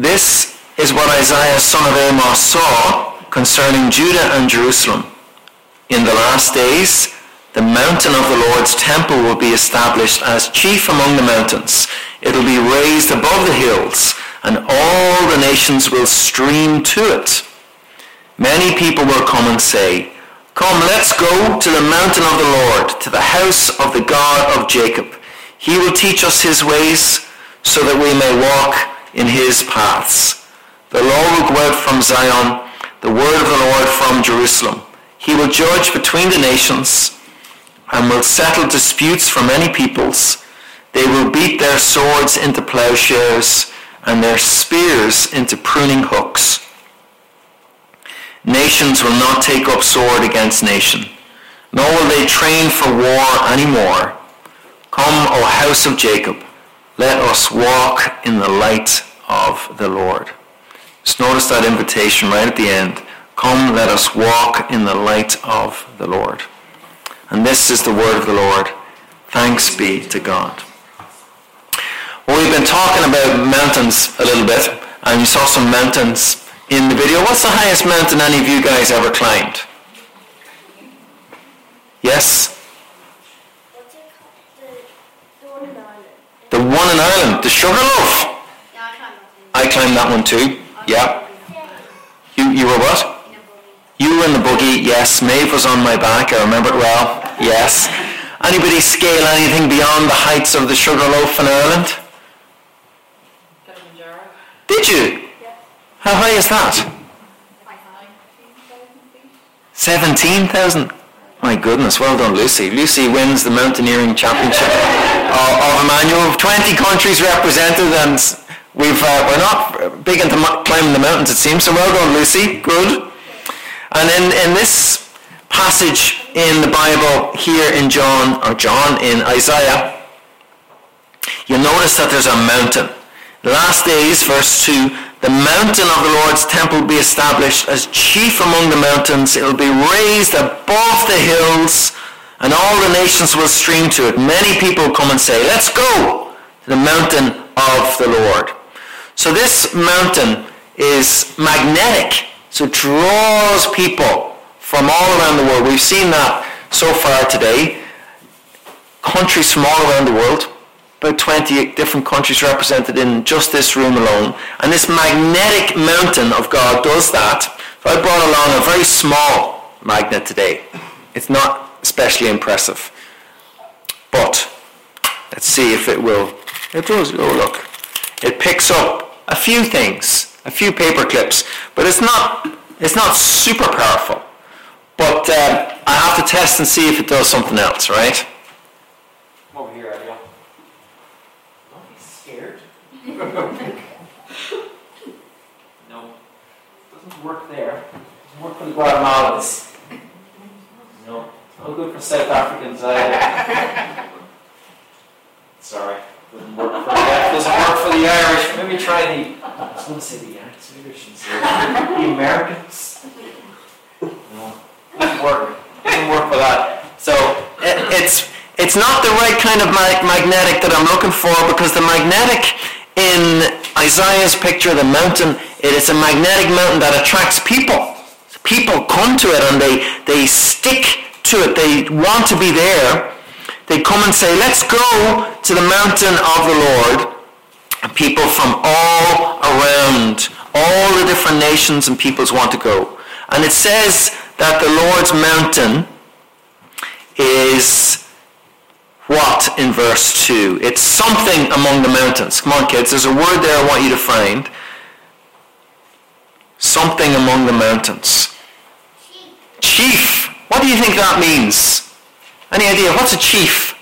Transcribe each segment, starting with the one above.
This is what Isaiah son of Amos saw concerning Judah and Jerusalem. In the last days, the mountain of the Lord's temple will be established as chief among the mountains. It will be raised above the hills, and all the nations will stream to it. Many people will come and say, Come, let's go to the mountain of the Lord, to the house of the God of Jacob. He will teach us his ways, so that we may walk in his paths. The law will go out from Zion, the word of the Lord from Jerusalem. He will judge between the nations and will settle disputes from many peoples. They will beat their swords into plowshares and their spears into pruning hooks. Nations will not take up sword against nation, nor will they train for war any more. Come, O house of Jacob, let us walk in the light of the Lord. Just notice that invitation right at the end. Come, let us walk in the light of the Lord. And this is the word of the Lord. Thanks be to God. Well, we've been talking about mountains a little bit, and you saw some mountains in the video. What's the highest mountain any of you guys ever climbed? Yes? One Ireland, the Sugarloaf. Yeah, I climbed that I climbed that one too. Yeah. You, you were what? in a buggy. You were in the buggy, yes. Maeve was on my back, I remember it well. Yes. Anybody scale anything beyond the heights of the Sugarloaf in Ireland? Kilimanjaro. Did you? Yeah. How high is that? Quite high. 15,000 feet. 17,000. My goodness, well done, Lucy. Lucy wins the mountaineering championship of, of Emmanuel. 20 countries represented, and we've uh, we're not big into climbing the mountains, it seems. So well done, Lucy. Good. And in, in this passage in the Bible here in John, or John in Isaiah, you'll notice that there's a mountain. The last days, verse 2, the mountain of the Lord's temple be established as chief among the mountains. It will be raised above the hills, and all the nations will stream to it. Many people come and say, let's go to the mountain of the Lord. So this mountain is magnetic, so it draws people from all around the world. We've seen that so far today. Countries from all around the world, about 20 different countries represented in just this room alone. And this magnetic mountain of God does that. So I brought along a very small magnet today. It's not especially impressive. But let's see if it will. It does. Oh, look. It picks up a few things, a few paper clips, but it's not, it's not super powerful. But uh, I have to test and see if it does something else, right? Come over here, Ariel. Don't be scared. no. Doesn't work there. It doesn't work for the Guatemalans. No good for South Africans either. Sorry. Doesn't work for the doesn't work for the Irish. Maybe try the I was gonna say the Yanks, maybe I shouldn't say the Americans. No. Doesn't work. Doesn't work for that. So it, it's it's not the right kind of mag- magnetic that I'm looking for because the magnetic in Isaiah's picture, of the mountain, it is a magnetic mountain that attracts people. People come to it and they they stick to it. They want to be there. They come and say, "Let's go to the mountain of the Lord." People from all around, all the different nations and peoples want to go. And it says that the Lord's mountain is what in verse 2? It's something among the mountains. Come on, kids, there's a word there I want you to find. Something among the mountains. Sheep. Chief. What do you think that means? Any idea? What's a chief?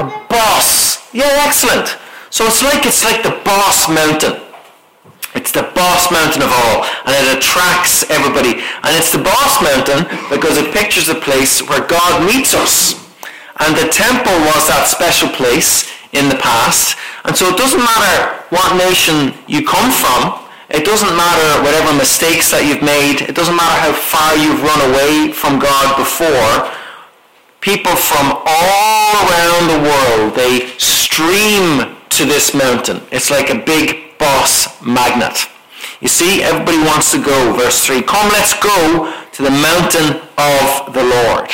A boss. Yeah, excellent. So it's like it's like the boss mountain. It's the boss mountain of all, and it attracts everybody. And it's the boss mountain because it pictures a place where God meets us. And the temple was that special place in the past. And so it doesn't matter what nation you come from. It doesn't matter whatever mistakes that you've made. It doesn't matter how far you've run away from God before people from all around the world they stream to this mountain it's like a big boss magnet. You see, everybody wants to go. Verse 3 Come, let's go to the mountain of the Lord.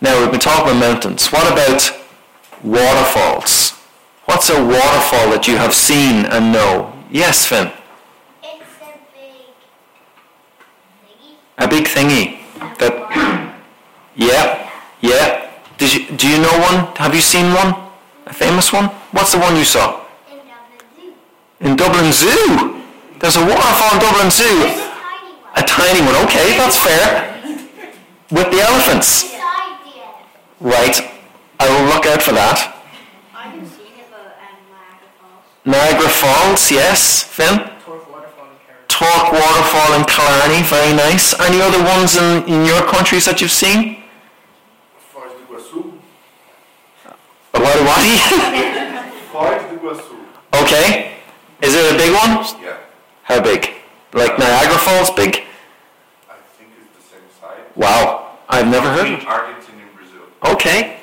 Now, we've been talking about mountains. What about waterfalls? What's a waterfall that you have seen and know? Yes, Finn. It's a big thingy. A big thingy. That, yeah, yeah. Did you, do you know one? Have you seen one? A famous one? What's the one you saw? In Dublin Zoo. In Dublin Zoo. There's a waterfall in Dublin Zoo. There's a tiny one. A tiny one. Okay, that's fair. With the elephants. Beside the end. Right. I will look out for that. I haven't seen it, but um, Niagara Falls. Niagara Falls, yes. Finn? Torc waterfall in Carrick. Torc Waterfall in Killarney, very nice. Any other ones in, in your countries that you've seen? Foz do Iguaçu. What, what? Foz do Iguaçu. okay. Is it a big one? Yeah, How big? Like Niagara Falls big? I think it's the same size. Wow. I've never heard of it. Argentina and Brazil. Okay.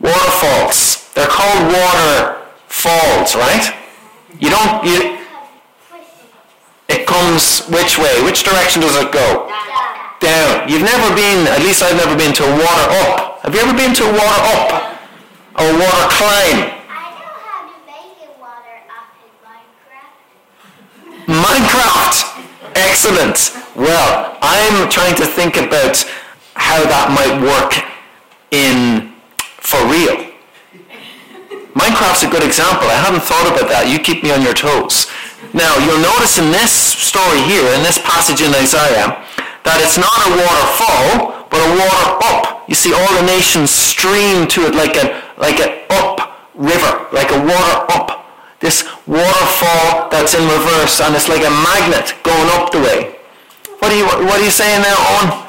Waterfalls. They're called waterfalls, right? You don't, you, it comes which way? Which direction does it go? Down. You've never been, at least I've never been to a water up. Have you ever been to a water up? Or a water climb? I know how to make it water up in Minecraft. Minecraft! Excellent. Well, I'm trying to think about how that might work in for real. Minecraft's a good example. I hadn't thought about that. You keep me on your toes. Now, you'll notice in this story here, in this passage in Isaiah, that it's not a waterfall, but a water up. You see, all the nations stream to it like a like an up river, like a water up. This waterfall that's in reverse, and it's like a magnet going up the way. What are you What are you saying there, Owen?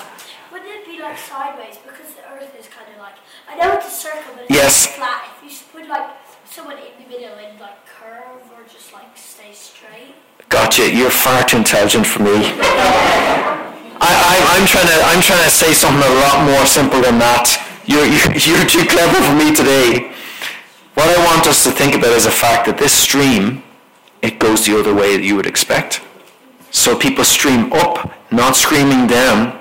Wouldn't it be like sideways because the Earth is kind of like I know it's a circle, but it's Yes. flat. If you s- put like someone in the middle and like curve or just like stay straight. Gotcha. You're far too intelligent for me. I, I'm trying to I'm trying to say something a lot more simple than that. You're, you're too clever for me today. What I want us to think about is the fact that this stream it goes the other way that you would expect. So people stream up, not streaming down.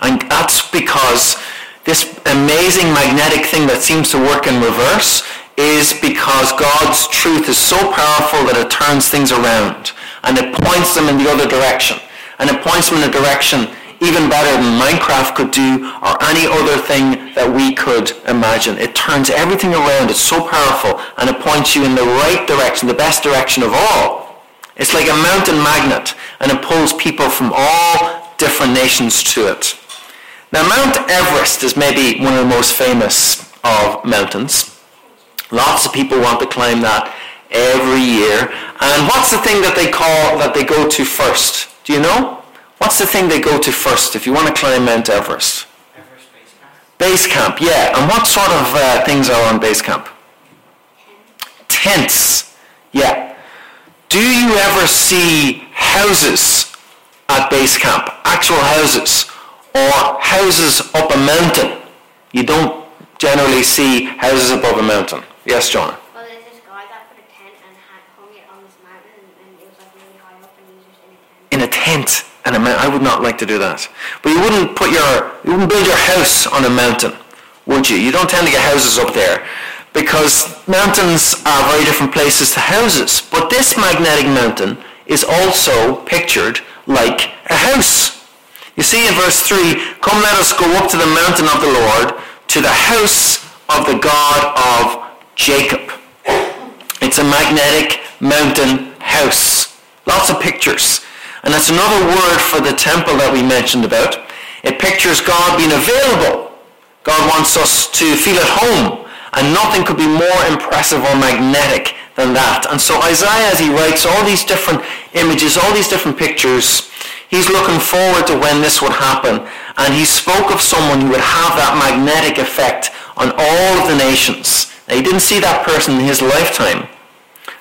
And that's because this amazing magnetic thing that seems to work in reverse is because God's truth is so powerful that it turns things around and it points them in the other direction. And it points them in a direction even better than Minecraft could do or any other thing that we could imagine. It turns everything around. It's so powerful and it points you in the right direction, the best direction of all. It's like a mountain magnet and it pulls people from all different nations to it. Now Mount Everest is maybe one of the most famous of mountains. Lots of people want to climb that every year. And what's the thing that they call, that they go to first? Do you know? What's the thing they go to first if you want to climb Mount Everest? Everest Base Camp. Base camp, yeah. And what sort of uh, things are on base camp? Tents, yeah. Do you ever see houses at base camp? Actual houses? Or houses up a mountain? You don't generally see houses above a mountain. Yes, John? Well, there's this guy that put a tent and had hung it on this mountain, and it was like really high up, and he was just in a tent. and a mount- I would not like to do that. But you wouldn't put your you wouldn't build your house on a mountain, would you? You don't tend to get houses up there because mountains are very different places to houses. But this magnetic mountain is also pictured like a house. You see in verse 3, come let us go up to the mountain of the Lord, to the house of the God of Jacob. It's a magnetic mountain house. Lots of pictures. And that's another word for the temple that we mentioned about. It pictures God being available. God wants us to feel at home. And nothing could be more impressive or magnetic than that. And so Isaiah, as he writes all these different images, all these different pictures, he's looking forward to when this would happen. And he spoke of someone who would have that magnetic effect on all of the nations. Now, he didn't see that person in his lifetime.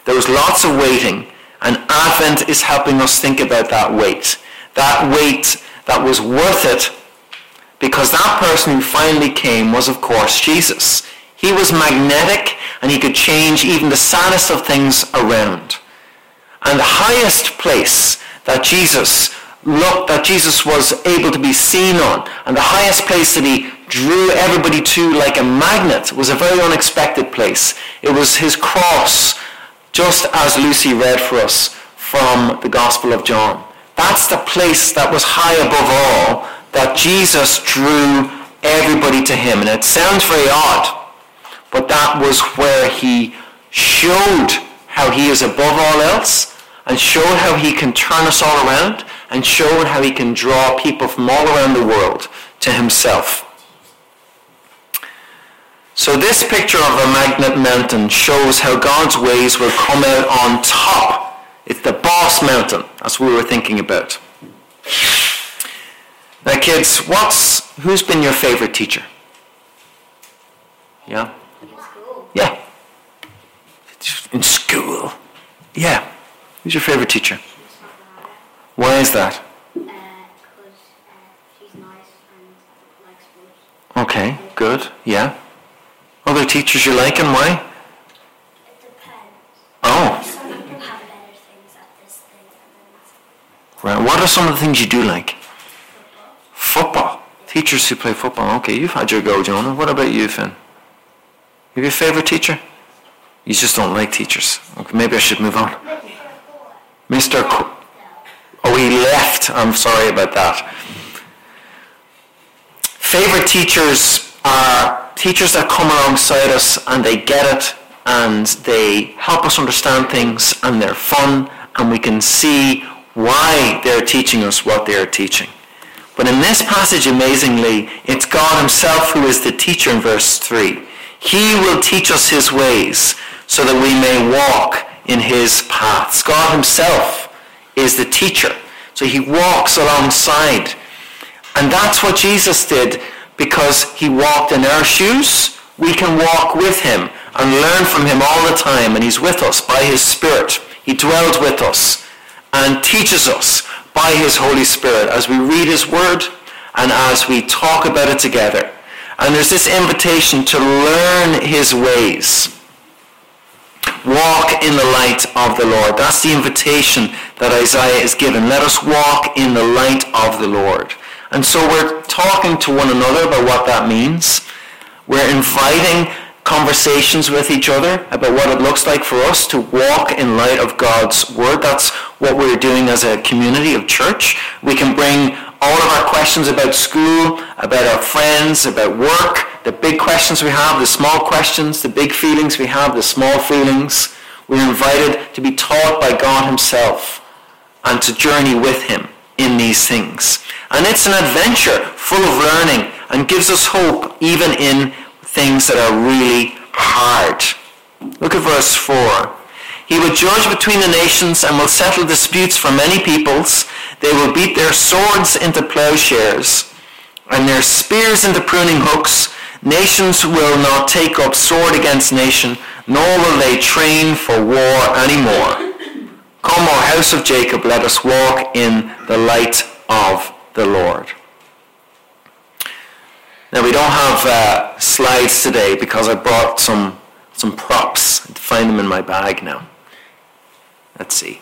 There was lots of waiting, and Advent is helping us think about that wait. That wait that was worth it because that person who finally came was, of course, Jesus. He was magnetic and he could change even the saddest of things around. And the highest place that Jesus looked, that Jesus was able to be seen on, and the highest place that he drew everybody to like a magnet was a very unexpected place. It was his cross, just as Lucy read for us from the Gospel of John. That's the place that was high above all that Jesus drew everybody to him. And it sounds very odd, but that was where he showed how he is above all else and showed how he can turn us all around and showed how he can draw people from all around the world to himself. So this picture of a magnet mountain shows how God's ways will come out on top. It's the boss mountain. That's what we were thinking about. Now kids, what's who's been your favorite teacher? Yeah? In school. Yeah. In school. Yeah. Who's your favorite teacher? Why is that? Because uh, she's nice and likes sports. Okay, good. Yeah. Other teachers you like and why? It depends. Oh, Some people have better things at this thing, right. What are some of the things you do like? football. Football. Teachers who play football. Okay, you've had your go, Jonah. What about you, Finn? You have your favorite teacher? You just don't like teachers. Okay, maybe I should move on. Mr. Co- oh, he left. I'm sorry about that. Favorite teachers are teachers that come alongside us and they get it and they help us understand things and they're fun and we can see why they're teaching us what they are teaching. But in this passage, amazingly, it's God himself who is the teacher in verse 3. He will teach us his ways so that we may walk in his paths. God himself is the teacher. So he walks alongside. And that's what Jesus did because he walked in our shoes. We can walk with him and learn from him all the time. And he's with us by his Spirit. He dwells with us and teaches us by his Holy Spirit as we read his word and as we talk about it together. And there's this invitation to learn his ways. Walk in the light of the Lord. That's the invitation that Isaiah is given. Let us walk in the light of the Lord. And so we're talking to one another about what that means. We're inviting conversations with each other about what it looks like for us to walk in light of God's word. That's what we're doing as a community of church. We can bring all of our questions about school, about our friends, about work, the big questions we have, the small questions, the big feelings we have, the small feelings. We're invited to be taught by God himself and to journey with him in these things. And it's an adventure full of learning and gives us hope even in things that are really hard. Look at verse 4. He will judge between the nations and will settle disputes for many peoples. They will beat their swords into plowshares and their spears into pruning hooks. Nations will not take up sword against nation, nor will they train for war anymore. Come, O house of Jacob, let us walk in the light of the Lord. Now we don't have uh, slides today because I brought some some props. I find them in my bag now. Let's see.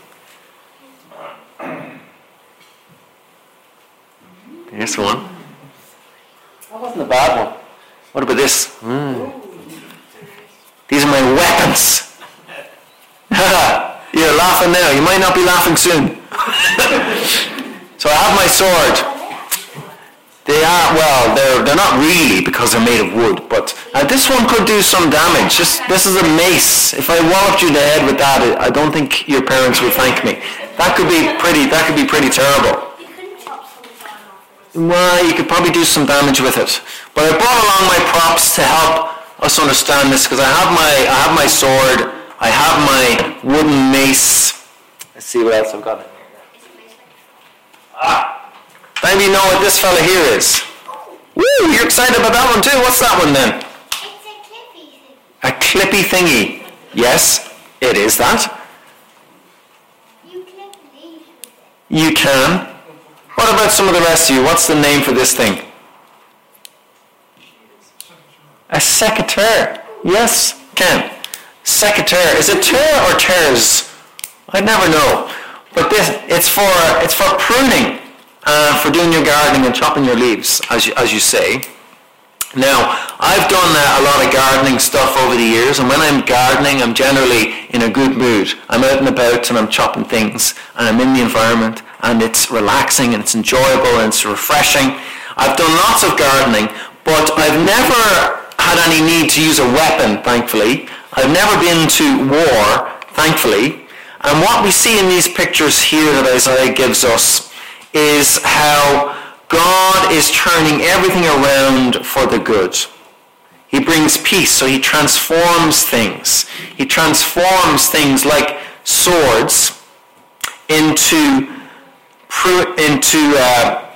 Here's one. That wasn't a bad one. What about this? Mm. These are my weapons. You're laughing now. You might not be laughing soon. so I have my sword. They are, well, they're, they're not really because they're made of wood, but uh, this one could do some damage. Just, this is a mace. If I walloped you in the head with that, I don't think your parents would thank me. That could be pretty, that could be pretty terrible. Well, you could probably do some damage with it. But I brought along my props to help us understand this because I have my I have my sword, I have my wooden mace. Let's see what else I've got. Ah, maybe you know what this fella here is. Woo, you're excited about that one too. What's that one then? It's a clippy thing. A clippy thingy. Yes, it is that. You clip leaves with it. You can. What about some of the rest of you? What's the name for this thing? A secateur. Yes, can. Secateur. Is it ter or ters? I never know. But this, it's for it's for pruning, uh, for doing your gardening and chopping your leaves, as you, as you say. Now, I've done uh, a lot of gardening stuff over the years, and when I'm gardening, I'm generally in a good mood. I'm out and about and I'm chopping things, and I'm in the environment, and it's relaxing and it's enjoyable and it's refreshing. I've done lots of gardening, but I've never had any need to use a weapon, thankfully. I've never been to war, thankfully. And what we see in these pictures here that Isaiah gives us is how God is turning everything around for the good. He brings peace, so he transforms things. He transforms things like swords into, into uh,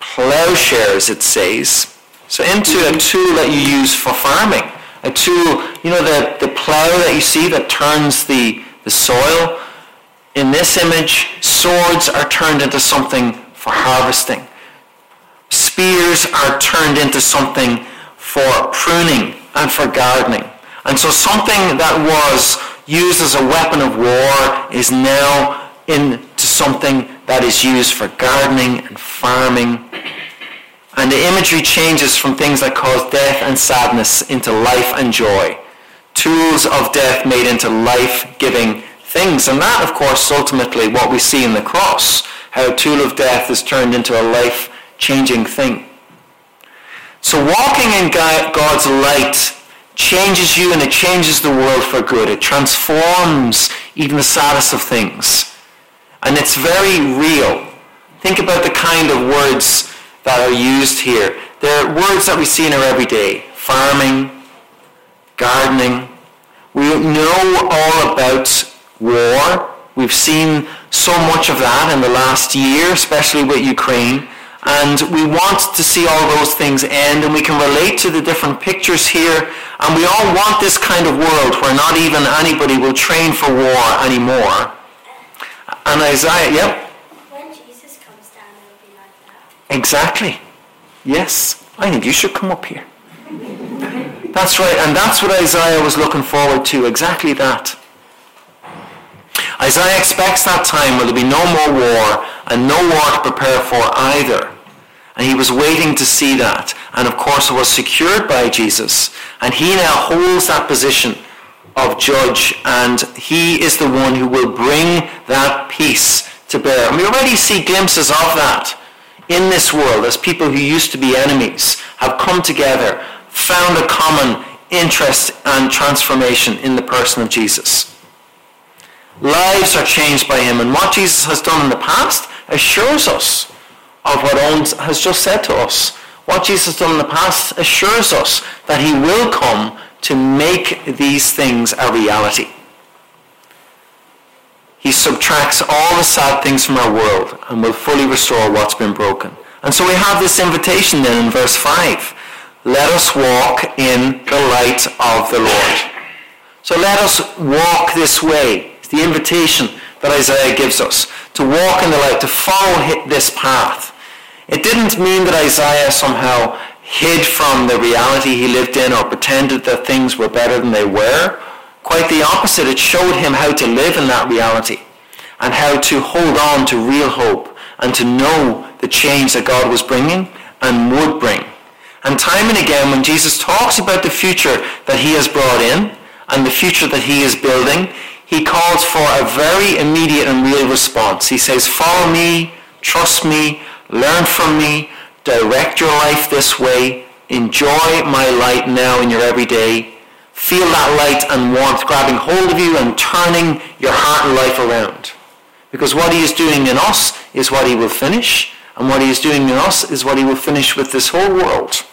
plowshares, it says. So into a tool that you use for farming. A tool, you know, the, the plow that you see that turns the, the soil. In this image, swords are turned into something for harvesting. Spears are turned into something for pruning and for gardening. And so something that was used as a weapon of war is now into something that is used for gardening and farming. And the imagery changes from things that cause death and sadness into life and joy. Tools of death made into life-giving things. And that, of course, ultimately what we see in the cross. How a tool of death is turned into a life-changing thing. So walking in God's light changes you and it changes the world for good. It transforms even the saddest of things. And it's very real. Think about the kind of words that are used here. They're words that we see in our everyday. Farming, gardening. We know all about war. We've seen so much of that in the last year, especially with Ukraine. And we want to see all those things end, and we can relate to the different pictures here. And we all want this kind of world where not even anybody will train for war anymore. And Isaiah, yep. When Jesus comes down, it'll be like that. Exactly. Yes. I think you should come up here. That's right, and that's what Isaiah was looking forward to, exactly that. Isaiah expects that time where there'll be no more war and no war to prepare for either. And he was waiting to see that. And of course it was secured by Jesus. And he now holds that position of judge and he is the one who will bring that peace to bear. And we already see glimpses of that in this world as people who used to be enemies have come together, found a common interest and transformation in the person of Jesus. Lives are changed by him and what Jesus has done in the past assures us of what Owen has just said to us. What Jesus has done in the past assures us that he will come to make these things a reality. He subtracts all the sad things from our world and will fully restore what's been broken. And so we have this invitation then in verse 5. Let us walk in the light of the Lord. So let us walk this way. It's the invitation that Isaiah gives us to walk in the light, to follow this path. It didn't mean that Isaiah somehow hid from the reality he lived in or pretended that things were better than they were. Quite the opposite. It showed him how to live in that reality and how to hold on to real hope and to know the change that God was bringing and would bring. And time and again, when Jesus talks about the future that he has brought in and the future that he is building, he calls for a very immediate and real response. He says, follow me, trust me, learn from me, direct your life this way, enjoy my light now in your everyday, feel that light and warmth grabbing hold of you and turning your heart and life around. Because what he is doing in us is what he will finish, and what he is doing in us is what he will finish with this whole world.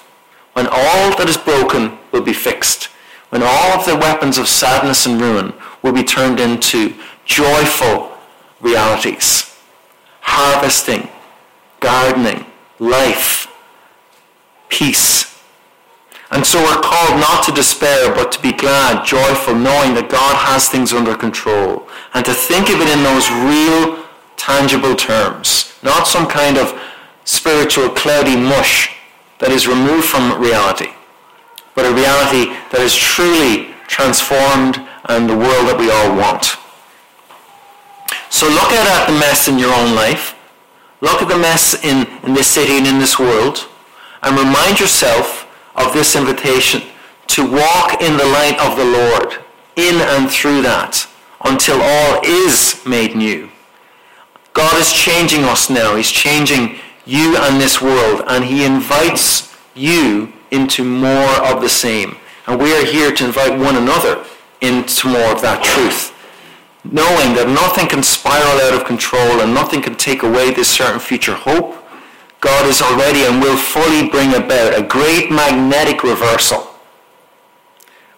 When all that is broken will be fixed, when all of the weapons of sadness and ruin will be turned into joyful realities, harvesting, gardening, life, peace. And so we're called not to despair, but to be glad, joyful, knowing that God has things under control. And to think of it in those real, tangible terms. Not some kind of spiritual cloudy mush that is removed from reality, but a reality that is truly transformed, and the world that we all want. So look at the mess in your own life. Look at the mess in, in this city and in this world. And remind yourself of this invitation to walk in the light of the Lord, in and through that, until all is made new. God is changing us now. He's changing you and this world, and he invites you into more of the same. And we are here to invite one another into more of that truth. Knowing that nothing can spiral out of control and nothing can take away this certain future hope, God is already and will fully bring about a great magnetic reversal.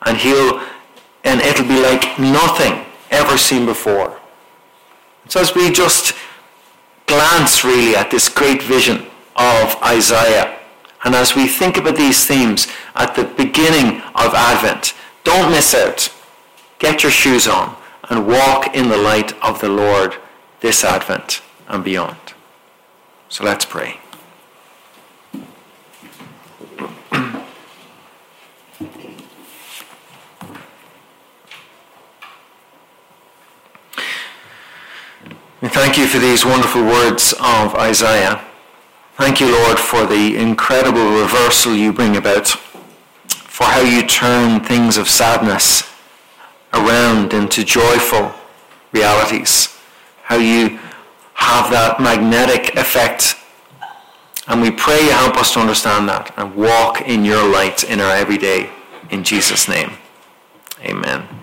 And he'll, and it'll be like nothing ever seen before. So as we just glance really at this great vision of Isaiah, and as we think about these themes at the beginning of Advent, don't miss out. Get your shoes on and walk in the light of the Lord this Advent and beyond. So let's pray. Thank you for these wonderful words of Isaiah. Thank you, Lord, for the incredible reversal you bring about, for how you turn things of sadness around into joyful realities, how you have that magnetic effect. And we pray you help us to understand that and walk in your light in our everyday. In Jesus' name, amen.